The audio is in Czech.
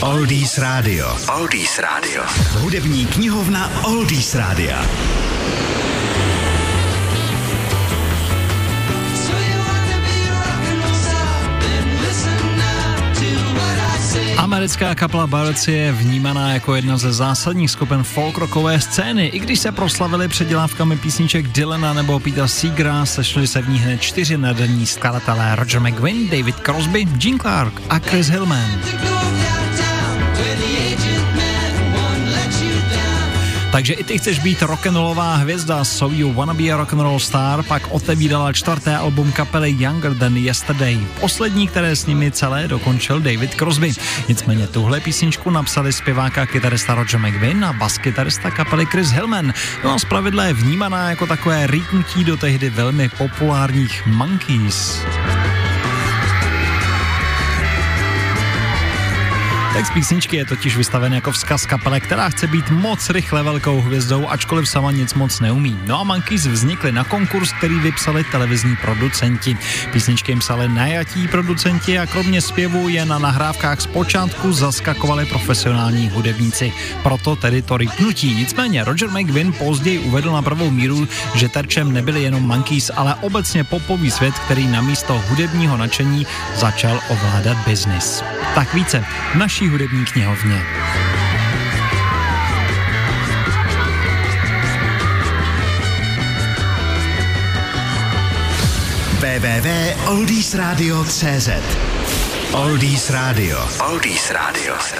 Oldies Radio. Oldies Radio. Hudební knihovna Oldies Rádia. Americká kapela Barrets je vnímaná jako jedna ze zásadních skupin folk rockové scény. I když se proslavili předělávkami písniček Dylana nebo Peter Seegera, sešli se v ní hned čtyři nadaní skladatelé Roger McGuinn, David Crosby, Gene Clark a Chris Hillman. Takže i ty chceš být rock'n'rollová hvězda, So You Wanna Be a Rock'n'Roll Star, pak otevírala čtvrté album kapely Younger Than Yesterday. Poslední, které s nimi celé dokončil David Crosby. Nicméně tuhle písničku napsali zpěváka kytarista Roger McVin a baskytarista kapely Chris Hillman. No a zpravidla je vnímaná jako takové rýtnutí do tehdy velmi populárních Monkeys. Text písničky je totiž vystaven jako vzkaz kapele, která chce být moc rychle velkou hvězdou, ačkoliv sama nic moc neumí. No a Monkeys vznikly na konkurs, který vypsali televizní producenti. Písničky jim psali najatí producenti a kromě zpěvu je na nahrávkách zpočátku zaskakovali profesionální hudebníci. Proto tedy to rypnutí. Nicméně Roger McGuinn později uvedl na pravou míru, že terčem nebyli jenom Monkeys, ale obecně popový svět, který na místo hudebního nadšení začal ovládat biznis. Tak více v naší hudební knihovně. www.oldiesradio.cz Oldies Radio. Oldies Radio.